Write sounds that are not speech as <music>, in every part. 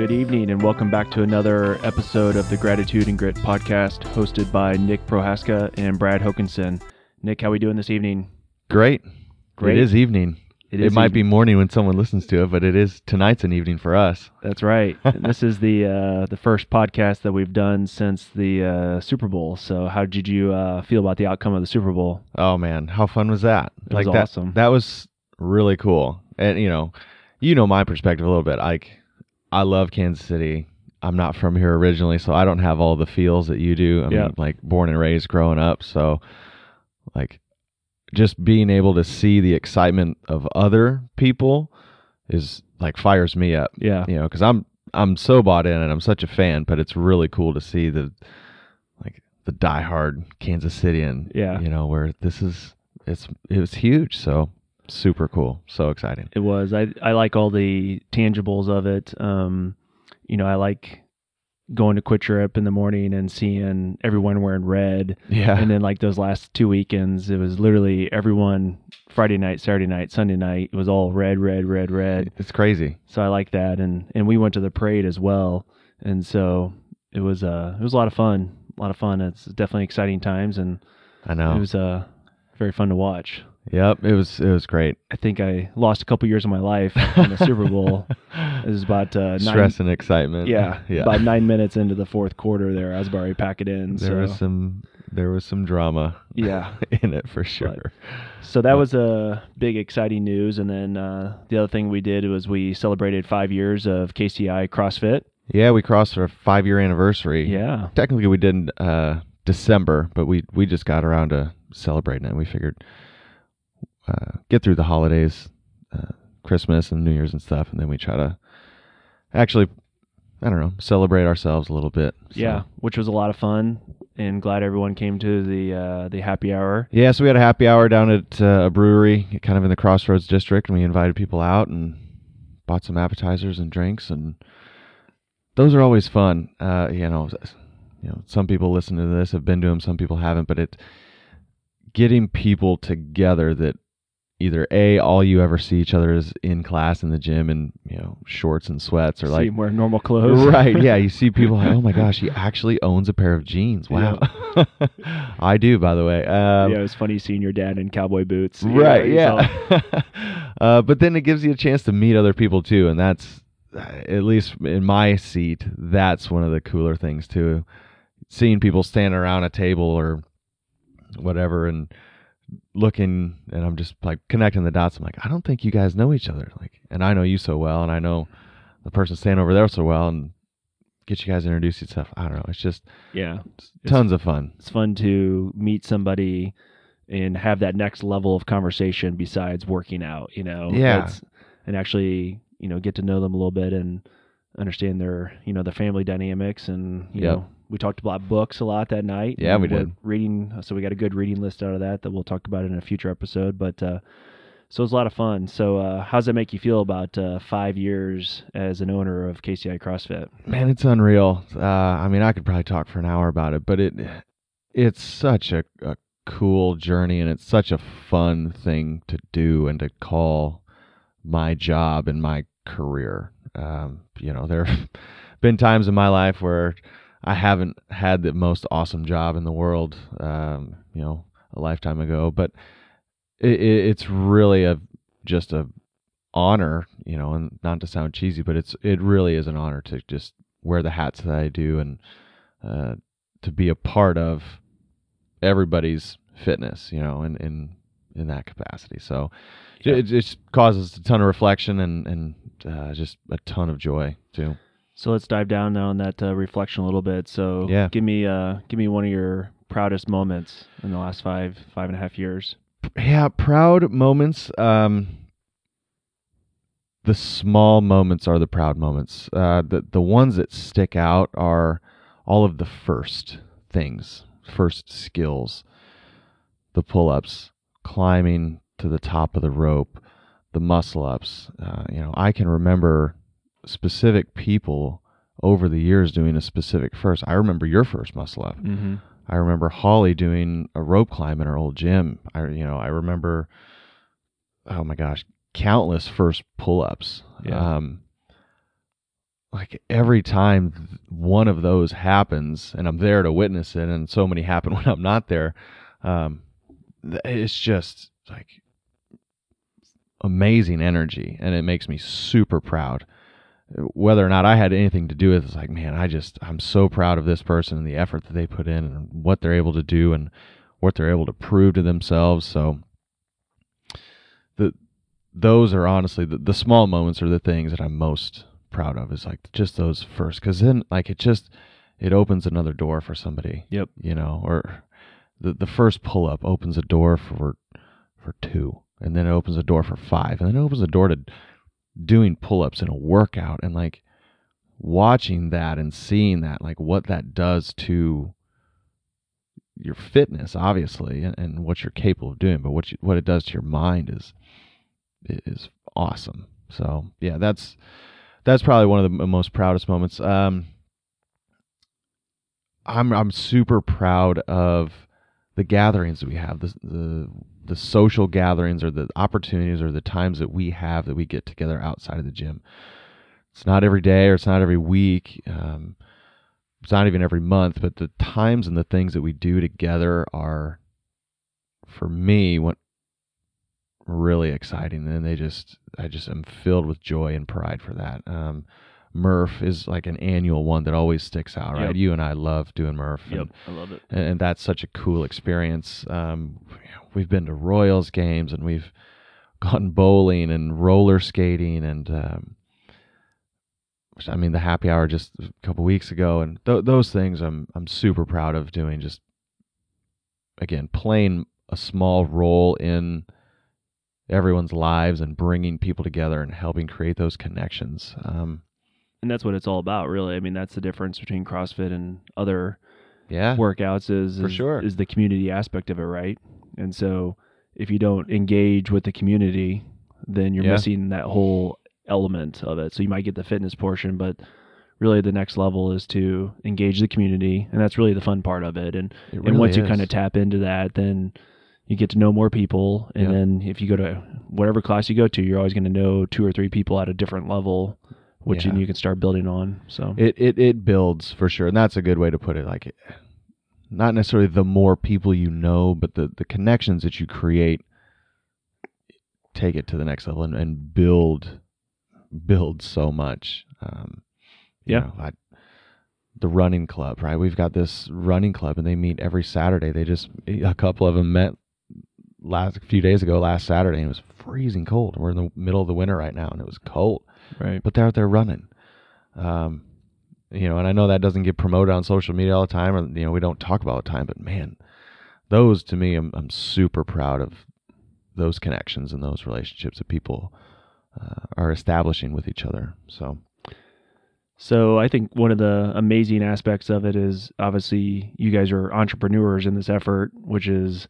Good evening, and welcome back to another episode of the Gratitude and Grit podcast, hosted by Nick Prohaska and Brad Hokinson. Nick, how are we doing this evening? Great. Great. It is evening. It It, is might be morning when someone listens to it, but it is tonight's an evening for us. That's right. <laughs> And this is the uh, the first podcast that we've done since the uh, Super Bowl. So, how did you uh, feel about the outcome of the Super Bowl? Oh man, how fun was that? It was like that, awesome. That was really cool. And you know, you know my perspective a little bit. Like I love Kansas City. I'm not from here originally, so I don't have all the feels that you do. I Yeah. mean, like born and raised growing up, so like just being able to see the excitement of other people is like fires me up. Yeah, you know, because I'm I'm so bought in and I'm such a fan, but it's really cool to see the like the diehard Kansas City and Yeah. you know where this is it's it was huge, so super cool, so exciting. it was. I I like all the tangibles of it. Um, you know, I like going to QuikTrip in the morning and seeing everyone wearing red. Yeah, and then like those last two weekends, it was literally everyone Friday night, Saturday night, Sunday night. It was all red, red, red, red. it's crazy. So I like that, and and we went to the parade as well, and so it was uh it was a lot of fun, a lot of fun. It's definitely exciting times, and I know. it was uh very fun to watch. Yep, it was it was great. I think I lost a couple years of my life in the Super Bowl. <laughs> It was about uh, nine, Stress and excitement. yeah, <laughs> yeah. about nine minutes into the fourth quarter. There, I was about ready to pack it in. there so was some there was some drama yeah, <laughs> in it for sure. So that was a big, exciting news. And then uh, the other thing we did was we celebrated five years of KCI CrossFit. Yeah, we crossed our five year anniversary. Yeah, technically we did in uh, December, but we we just got around to celebrating it. We figured uh, get through the holidays, uh, Christmas and New Year's and stuff, and then we try to actually, I don't know, celebrate ourselves a little bit. So- yeah, which was a lot of fun. And glad everyone came to the uh, the happy hour. yeah. So we had a happy hour down at uh, a brewery, kind of in the Crossroads district, and we invited people out and bought some appetizers and drinks, and those are always fun. Uh, you know, you know, some people listen to this have been to them, some people haven't, but it getting people together that either a all you ever see each other is in class in the gym in you know shorts and sweats or See like him wear normal clothes. <laughs> right yeah you see people like <laughs> oh my gosh he actually owns a pair of jeans wow <laughs> i do by the way um, yeah, it was funny seeing your dad in cowboy boots. You know, right yeah uh, but then it gives you a chance to meet other people too and that's uh, at least in my seat that's one of the cooler things too seeing people standing around a table or whatever and looking and i'm just like connecting the dots i'm like i don't think you guys know each other like and i know you so well and i know the person standing over there so well and get you guys introduced and stuff i don't know it's just yeah. tons of fun It's fun to meet somebody and have that next level of conversation besides working out. You know, Yeah. That's- and actually, you know, get to know them a little bit and understand their, you know, the family dynamics. And you Yep. know, we talked about books a lot that night. Yeah, we did. Reading, so we got a good reading list out of that that we'll talk about in a future episode. But uh, so it was a lot of fun. So, uh, how does that make you feel about uh, five years as an owner of KCI CrossFit? Man, it's unreal. Uh, I mean, I could probably talk for an hour about it, but it it's such a, a cool journey, and it's such a fun thing to do and to call my job and my career. Um, you know, there have <laughs> been times in my life where I haven't had the most awesome job in the world. Um, you know, a lifetime ago, but it, it, it's really a just a honor, you know, and not to sound cheesy, but it's it really is an honor to just wear the hats that I do and uh, to be a part of everybody's fitness, you know, in in in that capacity. So Yeah. it just causes a ton of reflection and and uh, just a ton of joy too. So let's dive down now on that uh, reflection a little bit. So Yeah. give me uh, give me one of your proudest moments in the last five five and a half years. yeah, proud moments. Um, the small moments are the proud moments. Uh, the the ones that stick out are all of the first things, first skills, the pull ups, climbing to the top of the rope, the muscle ups. Uh, you know, I can remember specific people over the years doing a specific first. I remember your first muscle up. Mm-hmm. I remember Holly doing a rope climb in our old gym. I you know I remember, oh my gosh, countless first pull ups. Yeah. Um, like every time one of those happens and I'm there to witness it and so many happen <laughs> when I'm not there um it's just like amazing energy and it makes me super proud whether or not I had anything to do with it, it's like man I just I'm so proud of this person and the effort that they put in and what they're able to do and what they're able to prove to themselves so the those are honestly the, the small moments are the things that I'm most proud of is like just those first because then like it just it opens another door for somebody Yep. you know or the the first pull up opens a door for for two and then it opens a door for five and then it opens a door to doing pull ups in a workout and like watching that and seeing that like what that does to your fitness obviously and, and what you're capable of doing but what you, what it does to your mind is is awesome. So yeah that's that's probably one of the most proudest moments. Um i'm i'm super proud of the gatherings that we have the the the social gatherings or the opportunities or the times that we have that we get together outside of the gym. It's not every day or it's not every week um, it's not even every month but the times and the things that we do together are for me what really exciting. And they just i just am filled with joy and pride for that. Um, murph is like an annual one that always sticks out right Yep. you and i love doing murph and- Yep. I love it. and, and that's such a cool experience. Um, we've been to Royals games and we've gone bowling and roller skating and um, I mean the happy hour just a couple weeks ago and th- those things I'm I'm super proud of doing. Just again playing a small role in everyone's lives and bringing people together and helping create those connections. Um, And that's what it's all about, really. I mean, that's the difference between CrossFit and other yeah, workouts is For is, sure. is the community aspect of it, right? And so if you don't engage with the community, then you're Yeah. missing that whole element of it. So you might get the fitness portion, but really the next level is to engage the community, and that's really the fun part of it. And it and really once you kind of tap into that, then you get to know more people, and Yeah. then if you go to whatever class you go to, you're always going to know two or three people at a different level, which Yeah. you can start building on. So it, it it builds for sure and that's a good way to put it like not necessarily the more people you know but the the connections that you create take it to the next level and, and build build so much um Yeah. know, I, the running club right we've got this running club and they meet every saturday they just a couple of them met last a few days ago last saturday and it was freezing cold we're in the middle of the winter right now and it was cold right, but they're out there running. Um, you know, and I know that doesn't get promoted on social media all the time, or you know, we don't talk about it all the time. But man, those to me, I'm I'm super proud of those connections and those relationships that people uh, are establishing with each other. So So I think one of the amazing aspects of it is obviously you guys are entrepreneurs in this effort, which is,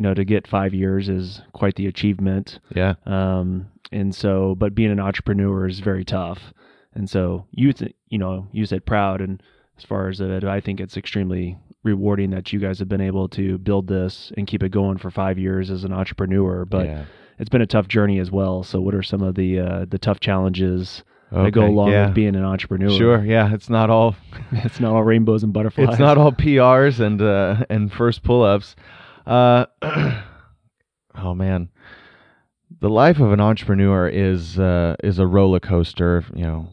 you know, to get five years is quite the achievement. yeah, Um, and so, but being an entrepreneur is very tough. And so you, th- you know, you said proud, and as far as it, I think it's extremely rewarding that you guys have been able to build this and keep it going for five years as an entrepreneur. But yeah. it's been a tough journey as well. So, what are some of the uh, the tough challenges that go along yeah. with being an entrepreneur? Sure, yeah, it's not all <laughs> it's not all rainbows and <laughs> butterflies. it's not all PRs and uh, and first pull-ups. Uh, <clears throat> oh man, the life of an entrepreneur is uh, is a roller coaster. You know,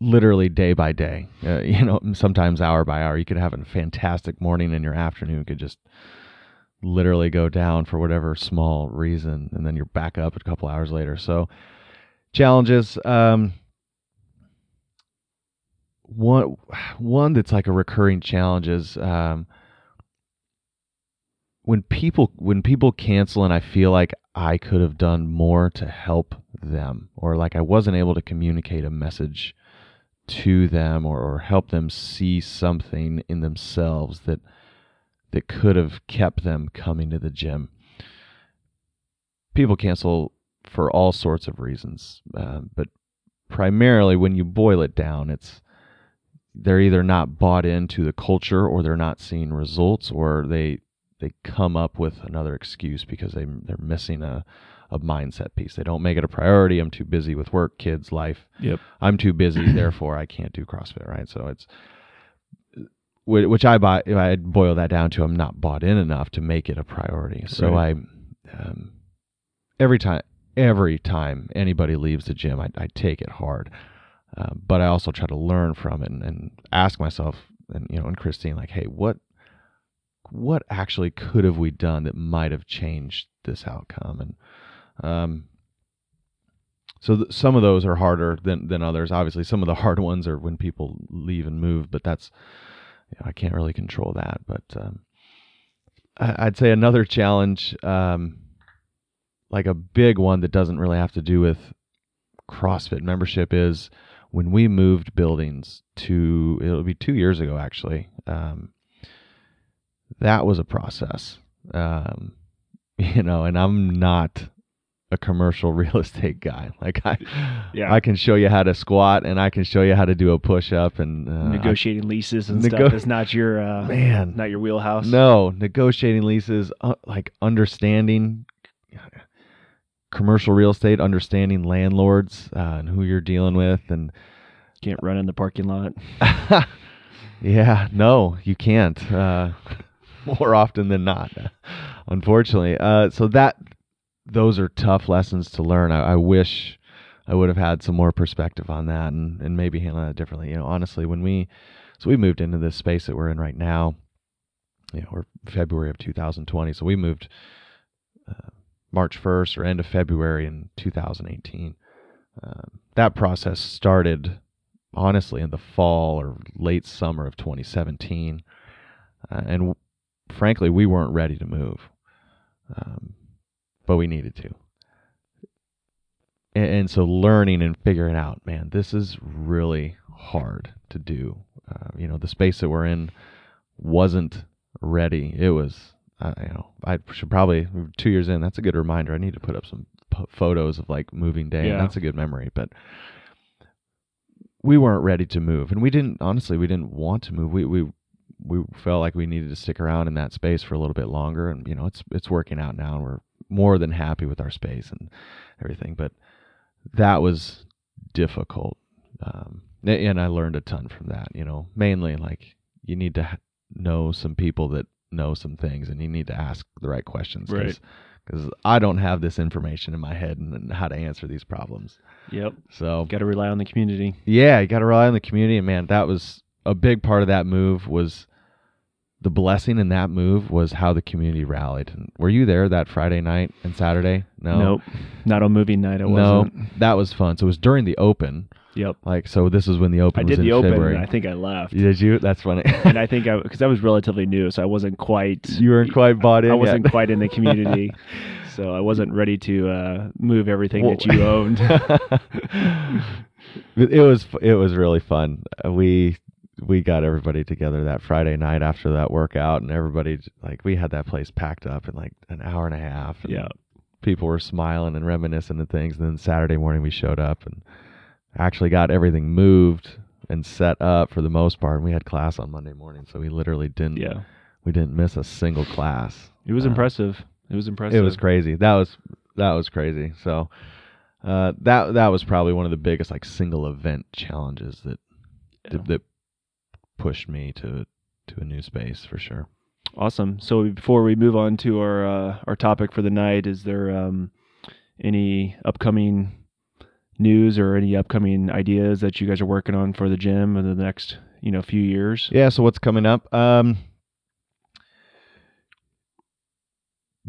literally day by day. Uh, <laughs> you know, sometimes hour by hour. You could have a fantastic morning, and your afternoon could just literally go down for whatever small reason, and then you're back up a couple hours later. So challenges. Um, one <sighs> one that's like a recurring challenge is um, when people when people cancel and I feel like I could have done more to help them or like I wasn't able to communicate a message to them or, or help them see something in themselves that that could have kept them coming to the gym. People cancel for all sorts of reasons, uh, but primarily when you boil it down, it's they're either not bought into the culture or they're not seeing results or they they come up with another excuse because they they're missing a a mindset piece. They don't make it a priority. I'm too busy with work, kids, life. Yep. I'm too busy, <clears throat> therefore I can't do CrossFit, right? So it's which I buy. If I boil that down to, I'm not bought in enough to make it a priority. So Right. I, um, every time, every time anybody leaves the gym, I, I take it hard. Uh, but I also try to learn from it and, and ask myself, and you know, and Christine, like, hey, what, what actually could have we done that might have changed this outcome? And um, so th- some of those are harder than than others. Obviously, some of the <laughs> hard ones are when people leave and move, but that's you know, I can't really control that. But um, I, I'd say another challenge, um, like a big one that doesn't really have to do with CrossFit membership, is when we moved buildings to it'll be two years ago actually. Um, that was a process, um, <laughs> you know, and I'm not a commercial <laughs> real estate guy. Like I, Yeah. I can show you how to squat and I can show you how to do a push up and uh, I- Negotiating leases and Nego- stuff is not your uh, man, not your wheelhouse. no, negotiating leases, uh, like understanding <sighs> commercial real estate, understanding landlords uh, and who you're dealing with, and Can't run in the parking lot. <laughs> yeah, no, you can't. Uh, <laughs> more often than not, unfortunately. Uh, so that those are tough lessons to learn. I, I wish I would have had some more perspective on that and, and maybe handle that differently. You know, honestly, when we so we moved into this space that we're in right now, you know, we're February of 2020. So we moved uh, March 1st or end of February in 2018. Um, that process started honestly in the fall or late summer of 2017, uh, and frankly, we weren't ready to move, um, but we needed to. And, and so, learning and figuring out, man, this is really hard to do. Uh, you know, the space that we're in wasn't ready. It was, uh, you know, I should probably two years in. That's a good reminder. I need to put up some p- photos of like moving day. Yeah. That's a good memory, but we weren't ready to move, and we didn't. Honestly, we didn't want to move. We we we felt like we needed to stick around in that space for a little bit longer, and you know, it's it's working out now. And we're more than happy with our space and everything, but that was difficult. Um, and I learned a ton from that. You know, mainly like you need to know some people that know some things, and you need to ask the right questions. Right. Because I don't have this information in my head and, and how to answer these problems. Yep. So Got to rely on the community. yeah, you got to rely on the community, and man, that was a big part of that move. Was the blessing in that move was how the community rallied. Were you there that Friday night and Saturday? No, Nope. Not on movie night. I no, wasn't. that was fun. So it was during the open. Yep. Like, so this is when the open I did the open, February. I think I left. Did you? That's funny. and I think I because I was relatively new, so I wasn't quite. you weren't quite bought in. I wasn't yet. quite in the community, <laughs> so I wasn't ready to uh, move everything that you owned. <laughs> It was it was really fun. We we got everybody together that Friday night after that workout, and everybody like we had that place packed up in like an hour and a half. And yeah. people were smiling and reminiscing and things. And then Saturday morning we showed up and actually got everything moved and set up for the most part. And we had class on Monday morning, so we literally didn't Yeah. we didn't miss a single class. It was Uh, impressive. It was impressive. It was crazy. That was that was crazy. So uh, that that was probably one of the biggest like single event challenges that Yeah. that pushed me to to a new space for sure. Awesome. So before we move on to our uh, our topic for the night, is there um, any upcoming news or any upcoming ideas that you guys are working on for the gym in the next you know few years? Yeah. So what's coming up? Um,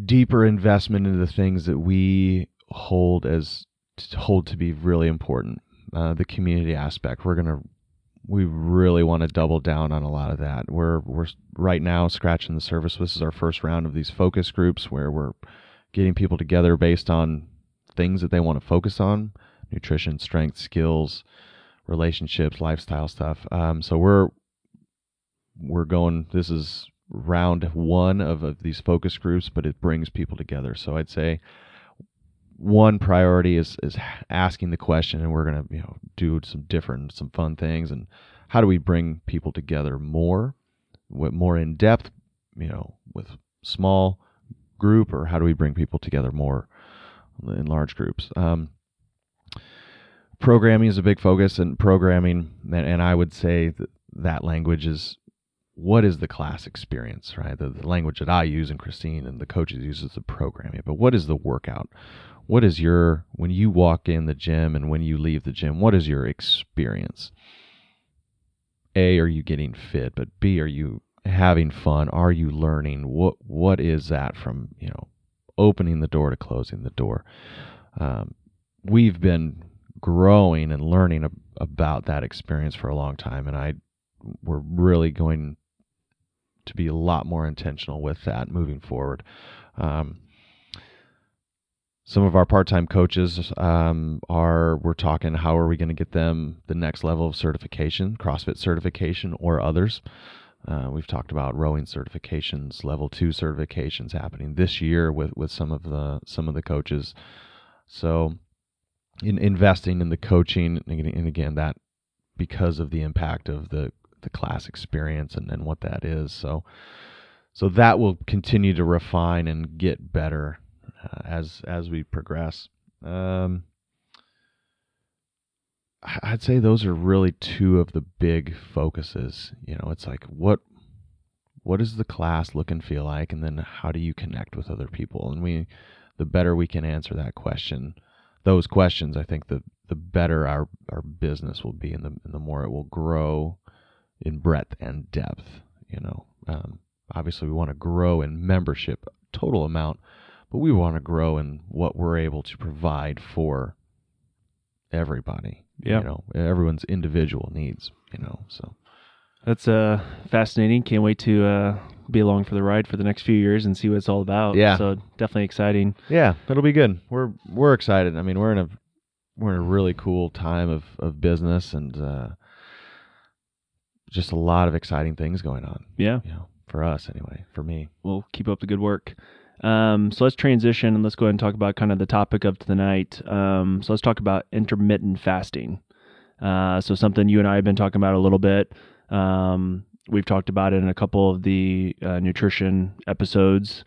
deeper investment into the things that we hold as hold to be really important. Uh, the community aspect. We're gonna we really want to double down on a lot of that. We're we're right now scratching the surface. This is our first round of these focus groups where we're getting people together based on things that they want to focus on: nutrition, strength, skills, relationships, lifestyle stuff. Um, so we're we're going. This is round one of, of these focus groups, but it brings people together. So I'd say one priority is is asking the question, and we're gonna you know do some different, some fun things, and how do we bring people together more, with more in depth, you know, with small group, or how do we bring people together more in large groups? Um, programming is a big focus, and programming, and, and I would say that that language is what is the class experience, right? The, the, language that I use and Christine and the coaches use is the programming. But what is the workout? What is your when you walk in the gym and when you leave the gym? What is your experience? A, are you getting fit? But B, are you having fun? Are you learning? What what is that from you know opening the door to closing the door? Um, we've been growing and learning ab- about that experience for a long time, and I we're really going to be a lot more intentional with that moving forward. Um, some of our part-time coaches um, are we're talking how are we going to get them the next level of certification crossfit certification or others? Uh, we've talked about rowing certifications level two certifications happening this year with, with some of the some of the coaches. So in investing in the coaching and again that because of the impact of the the class experience and, and what that is. So so that will continue to refine and get better uh, as as we progress. Um, I'd say those are really two of the big focuses. You know, it's like what what does the class look and feel like, and then how do you connect with other people? And we, the better we can answer that question, those questions, I think the the better our our business will be, and the and the more it will grow in breadth and depth. You know, um, obviously we want to grow in membership total amount, but we want to grow in what we're able to provide for everybody. Yeah. You know, everyone's individual needs. You know, so that's uh fascinating. Can't wait to uh, be along for the ride for the next few years and see what it's all about. Yeah. So definitely exciting. Yeah, it'll be good. We're we're excited. I mean, we're in a we're in a really cool time of of business and. uh just a lot of exciting things going on. Yeah. You know, for us anyway, for me. We'll keep up the good work. Um, so let's transition and let's go ahead and talk about kind of the topic of tonight. Um, so let's talk about intermittent fasting. Uh, so something you and I have been talking about a little bit. Um, we've talked about it in a couple of the uh, nutrition episodes.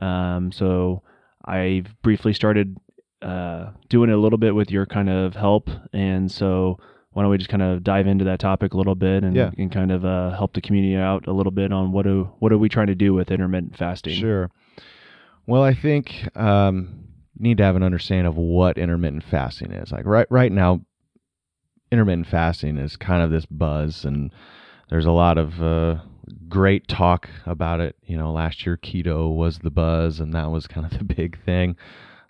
Um, so I've briefly started uh, doing it a little bit with your kind of help, and so why don't we just kind of dive into that topic a little bit and, yeah. and kind of uh, help the community out a little bit on what do what are we trying to do with intermittent fasting? Sure. Well, I think um, you need to have an understanding of what intermittent fasting is. Like right right now, intermittent fasting is kind of this buzz, and there's a lot of uh, great talk about it. You know, last year keto was the buzz, and that was kind of <laughs> the big thing.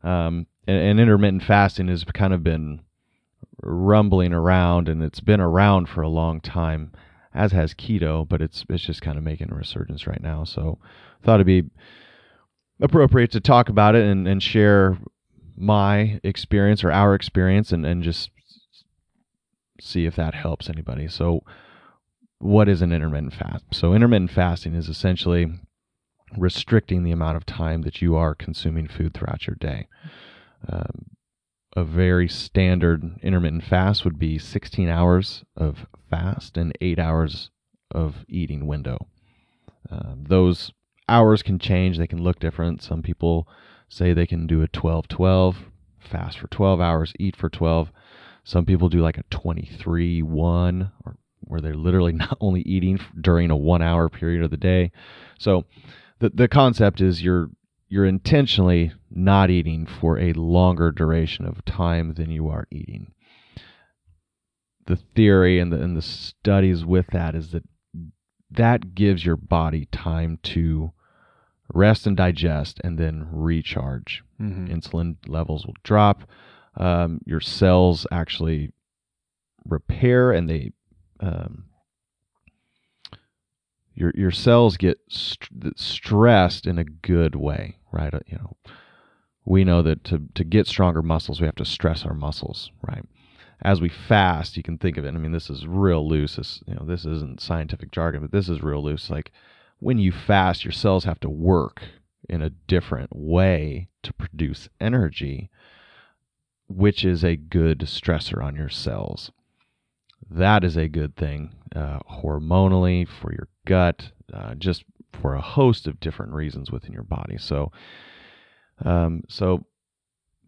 Um, and, and intermittent fasting has kind of been rumbling around, and it's been around for a long time, as has keto, but it's it's just kind of making a resurgence right now. So, thought it'd be appropriate to talk about it and, and share my experience or our experience, and and just see if that helps anybody. So, what is an intermittent fast? So, intermittent fasting is essentially restricting the amount of time that you are consuming food throughout your day. Um, a very standard intermittent fast would be 16 hours of fast and eight hours of eating window. Uh, those hours can change, they can look different. Some people say they can do a 12 12, fast for 12 hours, eat for 12. Some people do like a 23 1, or where they're literally <laughs> not only eating during a one hour period of the day. So the, the concept is you're you're intentionally not eating for a longer duration of time than you are eating. The theory and the, and the studies with that is that that gives your body time to rest and digest and then recharge. Mm-hmm. Insulin levels will drop. Um, your cells actually repair and they um, your your cells get st- stressed in a good way, right? Uh, you know, we know that to to get stronger muscles, we have to stress our muscles, right? As we fast, you can think of it. I mean, this is real loose. This you know, this isn't scientific jargon, but this is real loose. Like when you fast, your cells have to work in a different way to produce energy, which is a good stressor on your cells that is a good thing uh, hormonally for your gut, uh, just for a host of different reasons within your body. So, um, so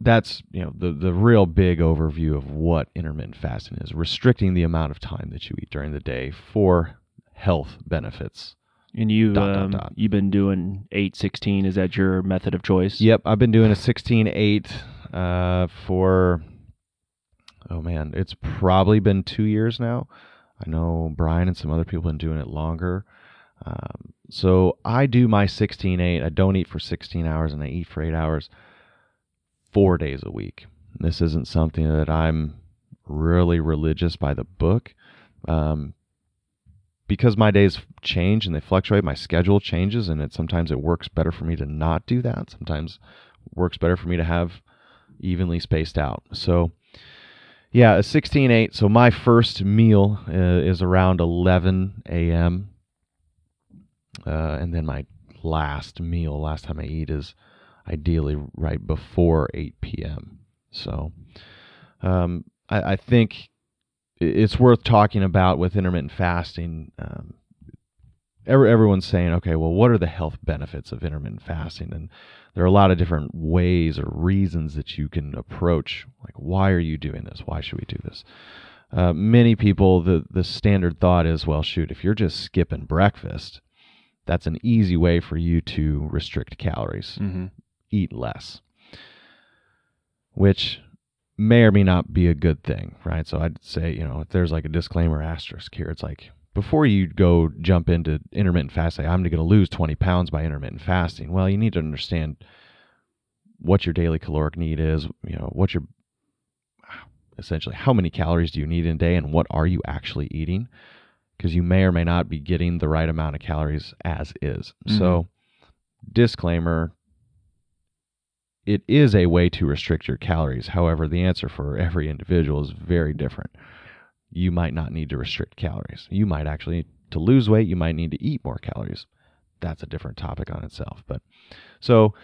that's you know the the real big overview of what intermittent fasting is: restricting the amount of time that you eat during the day for health benefits. And you Dot, um, dot. you've been doing eight sixteen. Is that your method of choice? Yep, I've been doing a 16-8 uh, for oh man, it's probably been two years now. I know Brian and some other people have been doing it longer. Um, so I do my 16-8. I don't eat for 16 hours and I eat for eight hours, four days a week. This isn't something that I'm really religious by the book. Um, because my days change and they fluctuate, my schedule changes, and it sometimes it works better for me to not do that. Sometimes works better for me to have evenly spaced out. So, yeah, a 16-8. So my first meal uh, is around 11 a.m. Uh, and then my last meal, last time I eat, is ideally right before 8 p.m. So, um, I, I think it's worth talking about with intermittent fasting. Um, every, everyone's saying, okay, well, what are the health benefits of intermittent fasting? And there are a lot of different ways or reasons that you can approach. Like, why are you doing this? Why should we do this? Uh, many people, the the standard thought is, well, shoot, if you're just skipping breakfast, that's an easy way for you to restrict calories Mm-hmm. Eat less, which may or may not be a good thing, right? So I'd say, you know, if there's like a disclaimer asterisk here, it's like before you go jump into intermittent fasting, I'm going to lose 20 pounds by intermittent fasting. Well, you need to understand what your daily caloric need is, you know, what your essentially how many calories do you need in a day and what are you actually eating? Because you may or may not be getting the right amount of calories as is. So, mm-hmm. disclaimer it is a way to restrict your calories. However, the answer for every individual is very different. You might not need to restrict calories. You might actually, to lose weight, you might need to eat more calories. That's a different topic on itself. But so,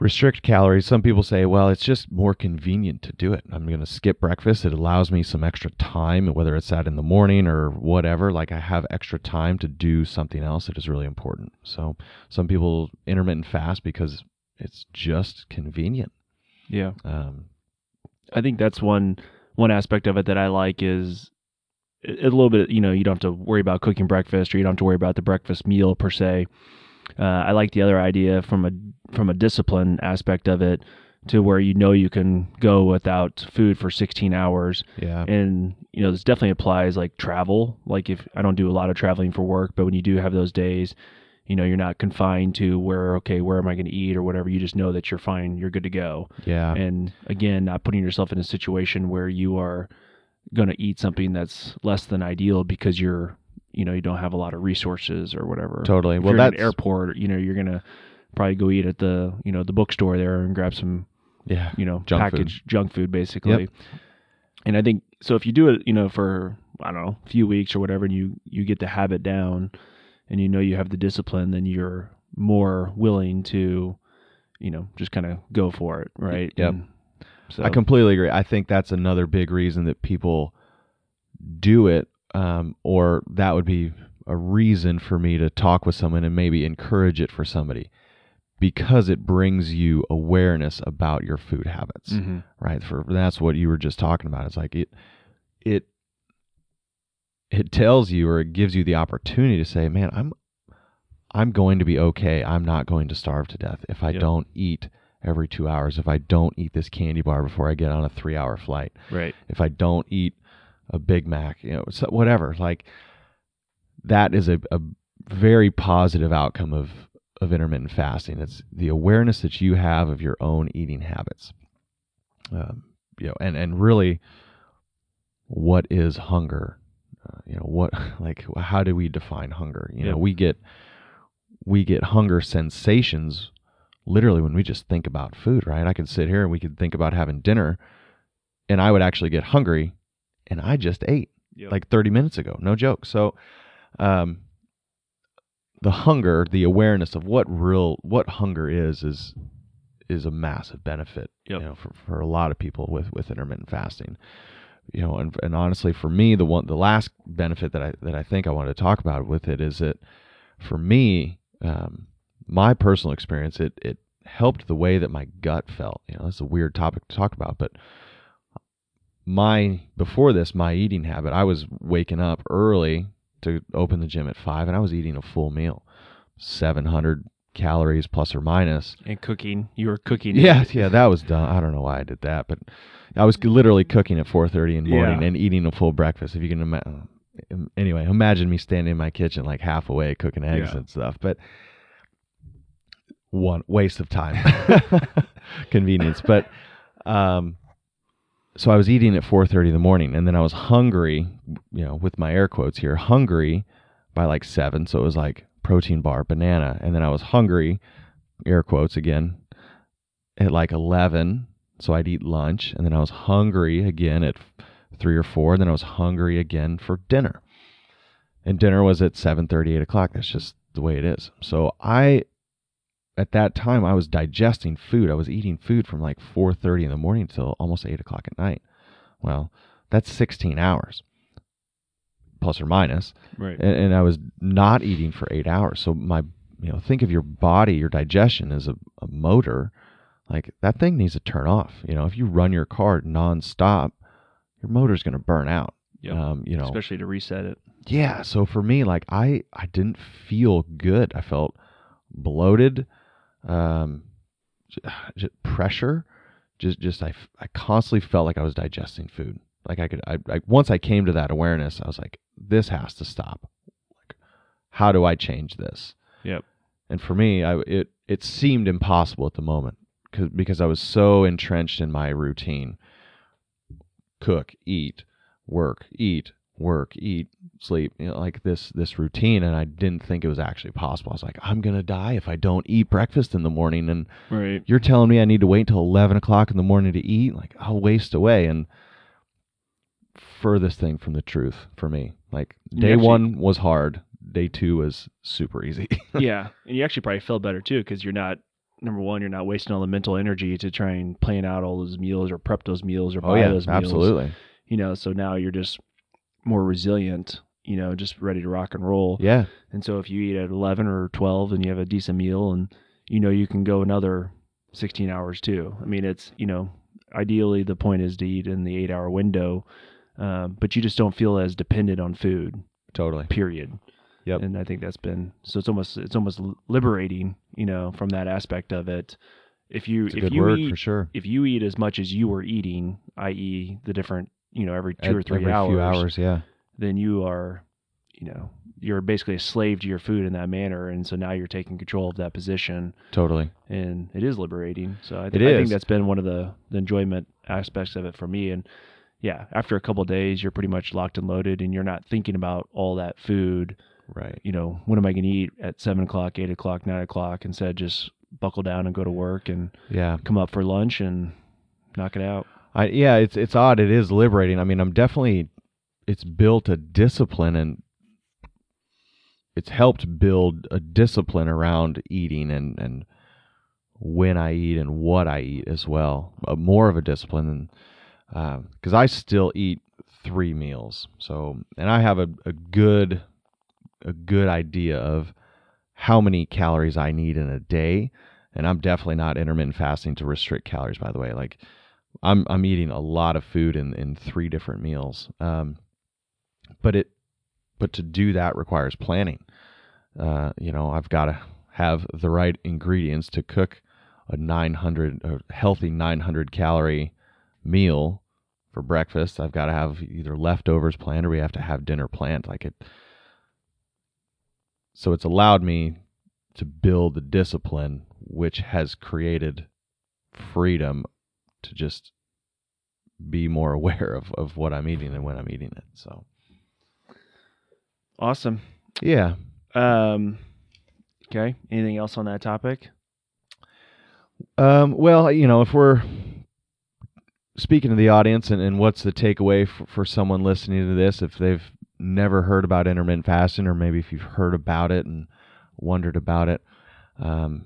restrict calories. Some people say, well, it's just more convenient to do it. I'm going to skip breakfast. It allows me some extra time, whether it's that in the morning or whatever. Like I have extra time to do something else that is really important. So, some people intermittent fast because it's just convenient. Yeah. Um, I think that's one one aspect of it that I like is a little bit. You know, you don't have to worry about cooking breakfast, or you don't have to worry about the breakfast meal per se. Uh, I like the other idea from a from a discipline aspect of it to where you know you can go without food for 16 hours yeah. and you know this definitely applies like travel like if i don't do a lot of traveling for work but when you do have those days you know you're not confined to where okay where am i going to eat or whatever you just know that you're fine you're good to go yeah. and again not putting yourself in a situation where you are going to eat something that's less than ideal because you're you know you don't have a lot of resources or whatever Totally. if Well, that's an airport you know you're going to probably go eat at the you know the bookstore there and grab some yeah. you know Junk food. packaged junk food basically and i think so if you do it you know for i don't know a few weeks or whatever and you you get the habit down and you know you have the discipline then you're more willing to you know just kind of go for it right Yep. And so I completely agree. I think that's another big reason that people do it, um, or that would be a reason for me to talk with someone and maybe encourage it for somebody because it brings you awareness about your food habits, Mhm. right? For that's what you were just talking about. It's like it, it, it tells you or it gives you the opportunity to say, "Man, I'm, I'm going to be okay. I'm not going to starve to death if I Yep. don't eat." Every two hours, if I don't eat this candy bar before I get on a three-hour flight, right if I don't eat a Big Mac, you know, so whatever. Like that is a, a very positive outcome of of intermittent fasting. It's the awareness that you have of your own eating habits. Um, you know, and and really, what is hunger? Uh, you know, what <laughs> like how do we define hunger? You know, we get we get hunger sensations literally when we just think about food, right? I could sit here and we could think about having dinner and I would actually get hungry and I just ate Yep. like 30 minutes ago. No joke. So um the hunger, the awareness of what real what hunger is is is a massive benefit, Yep. you know, for, for a lot of people with with intermittent fasting. You know, and and honestly for me the one the last benefit that I that I think I wanted to talk about with it is that for me, um, my personal experience, it it helped the way that my gut felt. You know, that's a weird topic to talk about, but my before this, my eating habit, I was waking up early to open the gym at five, and I was eating a full meal, seven hundred calories plus or minus. And cooking, you were cooking. <laughs> Yeah, yeah, that was dumb. I don't know why I did that, but I was literally cooking at four thirty in the morning Yeah. and eating a full breakfast. If you can imagine. Anyway, imagine me standing in my kitchen like half away cooking eggs Yeah. and stuff, but one waste of time, <laughs> convenience. But um, so I was eating at four thirty in the morning, and then I was hungry. You know, with my air quotes here, hungry by like seven. So it was like protein bar, banana, and then I was hungry, air quotes again, at like eleven. So I'd eat lunch, and then I was hungry again at three or four, and then I was hungry again for dinner. And dinner was at seven thirty, eight o'clock. That's just the way it is. So I at that time I was digesting food. I was eating food from like 4:30 in the morning till almost 8 o'clock at night. Well, that's 16 hours, plus or minus, Right. and, and I was not eating for eight hours. So my, you know, think of your body, your digestion as a, a motor. Like that thing needs to turn off. You know, if you run your car nonstop, your motor's going to burn out. Yep. Um, you know, Especially to reset it. yeah so for me like i i didn't feel good i felt bloated um pressure just just I, I constantly felt like i was digesting food like i could I, I once i came to that awareness i was like this has to stop like how do i change this Yep. and for me I, it it seemed impossible at the moment because i was so entrenched in my routine. Cook eat work eat work eat sleep you know, like this this routine and i didn't think it was actually possible. I was like i'm gonna die if i don't eat breakfast in the morning and Right. you're telling me i need to wait until 11 o'clock in the morning to eat? Like i'll waste away. And furthest thing from the truth for me like day actually- one was hard. Day two was super easy. <laughs> Yeah, and you actually probably feel better too because you're not number one, you're not wasting all the mental energy to try and plan out all those meals or prep those meals or oh buy yeah those meals. absolutely You know, so now you're just more resilient. You know, just ready to rock and roll. yeah And so if you eat at 11 or 12 and you have a decent meal and you know you can go another 16 hours too. I mean, it's, you know, ideally the point is to eat in the 8-hour window. Um, but you just don't feel as dependent on food, totally period. Yep. And I think that's been so it's almost it's almost liberating, you know, from that aspect of it. If you if you eat for sure if you eat as much as you were eating, i.e., the different, you know, every two At or three every hours, few hours yeah then you are, you know, you're basically a slave to your food in that manner, and so now you're taking control of that position, totally and it is liberating. So I, think I think that's been one of the, the enjoyment aspects of it for me. And yeah, after a couple of days, you're pretty much locked and loaded, and you're not thinking about all that food. Right You know, when am I going to eat at seven o'clock, eight o'clock, nine o'clock? Instead, just buckle down and go to work and yeah come up for lunch and knock it out. I yeah, it's it's odd. It is liberating. I mean, I'm definitely it's built a discipline and it's helped build a discipline around eating and and when I eat and what I eat as well. Uh, more of a discipline than because I still eat three meals. So and I have a, a good a good idea of how many calories I need in a day. And I'm definitely not intermittent fasting to restrict calories, by the way. Like I'm I'm eating a lot of food in, in three different meals. Um, but it but to do that requires planning. Uh, you know, I've got to have the right ingredients to cook a 900 a healthy 900 calorie meal for breakfast. I've got to have either leftovers planned or we have to have dinner planned. Like it. So it's allowed me to build the discipline, which has created freedom to just be more <laughs> aware of, of what I'm eating and when I'm eating it. So Awesome. yeah, Um, okay. Anything else on that topic? Um, well, you know, if we're speaking to the audience and, and what's the takeaway for, for someone listening to this, if they've never heard about intermittent fasting, or maybe if you've heard about it and wondered about it, um,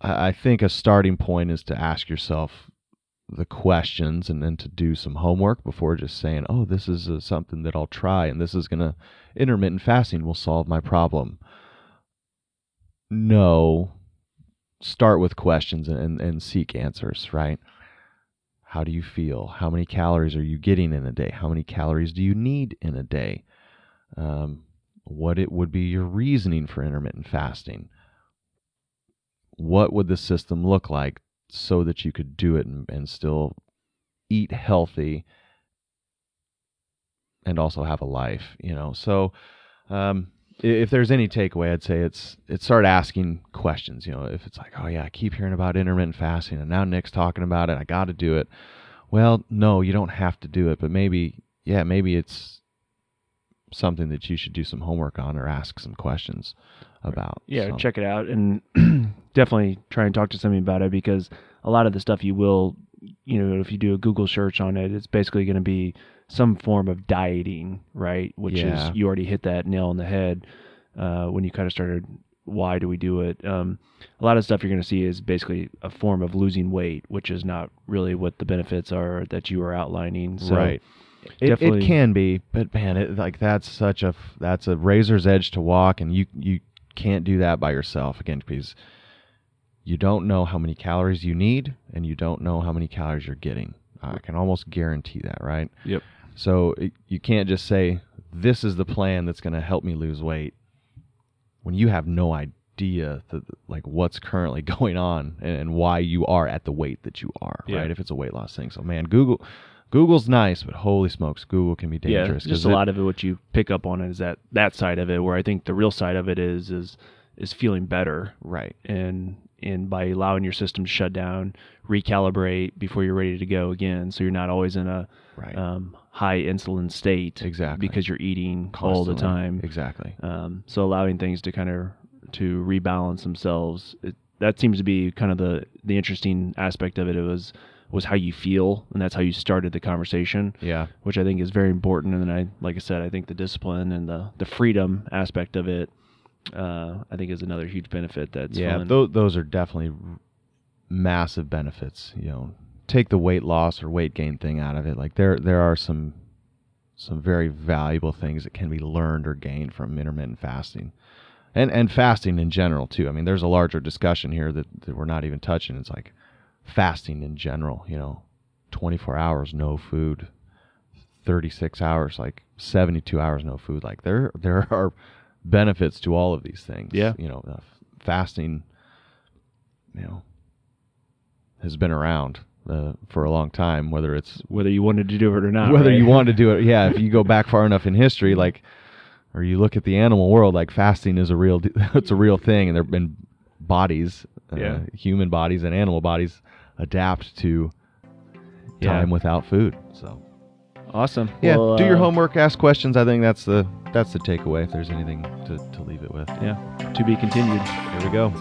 I, I think a starting point is to ask yourself the questions and then to do some homework before just saying, oh, this is uh, something that I'll try and this is going to, intermittent fasting will solve my problem. No, start with questions and, and seek answers, right? How do you feel? How many calories are you getting in a day? How many calories do you need in a day? Um, what it would be your reasoning for intermittent fasting? What would the system look like so that you could do it and, and still eat healthy and also have a life, you know? So, um, if there's any takeaway, I'd say it's it's start asking questions. You know, if it's like, oh yeah, I keep hearing about intermittent fasting, and now Nick's talking about it, I got to do it. Well, no, you don't have to do it, but maybe, yeah, maybe it's something that you should do some homework on or ask some questions about. Yeah, So, check it out and <clears throat> definitely try and talk to somebody about it because a lot of the stuff you will, you know, if you do a Google search on it, it's basically going to be some form of dieting, right? Which Yeah. is you already hit that nail on the head uh, when you kind of started. Why do we do it? Um, a lot of stuff you're going to see is basically a form of losing weight, which is not really what the benefits are that you are outlining. So, right. It, it can be, but man, it, like that's such a that's a razor's edge to walk, and you you can't do that by yourself again because you don't know how many calories you need, and you don't know how many calories you're getting. I can almost guarantee that, right? Yep. So it, you can't just say this is the plan that's going to help me lose weight when you have no idea that, like what's currently <laughs> going on and, and why you are at the weight that you are, Yeah. right? If it's a weight loss thing. So man, Google Google's nice, but holy smokes, Google can be dangerous. Yeah, just a it- lot of it. What you pick up on is that that side of it, where I think the real side of it is is is feeling better, right. and and by allowing your system to shut down, recalibrate before you're ready to go again, so you're not always in a Right. um, high insulin state Exactly. because you're eating all the time. Exactly. Um, so allowing things to kind of to rebalance themselves, it, that seems to be kind of the the interesting aspect of it. It was was how you feel, and that's how you started the conversation Yeah. which I think is very important. And then I, like I said, I think the discipline and the the freedom aspect of it, uh, I think is another huge benefit. That's yeah, tho- those are definitely massive benefits. You know, take the weight loss or weight gain thing out of it. Like there, there are some some very valuable things that can be learned or gained from intermittent fasting, and and fasting in general too. I mean, there's a larger discussion here that, that we're not even touching. It's like fasting in general. You know, 24 hours no food, 36 hours, like 72 hours no food. Like there, there <laughs> are benefits to all of these things. Yeah. you know, uh, fasting you know, has been around uh, for a long time. Whether it's whether you wanted to do it or not, whether right? you wanted to do it, <laughs> yeah. If you go back far enough in history, like, or you look at the animal world, like fasting is a real, <laughs> it's a real thing, and there've been bodies, uh, Yeah. human bodies and animal bodies adapt to yeah. time without food. So awesome. Yeah, well, do your uh, homework, ask questions. I think that's the that's the takeaway. If there's anything to, to leave it with, yeah, to be continued. Here we go.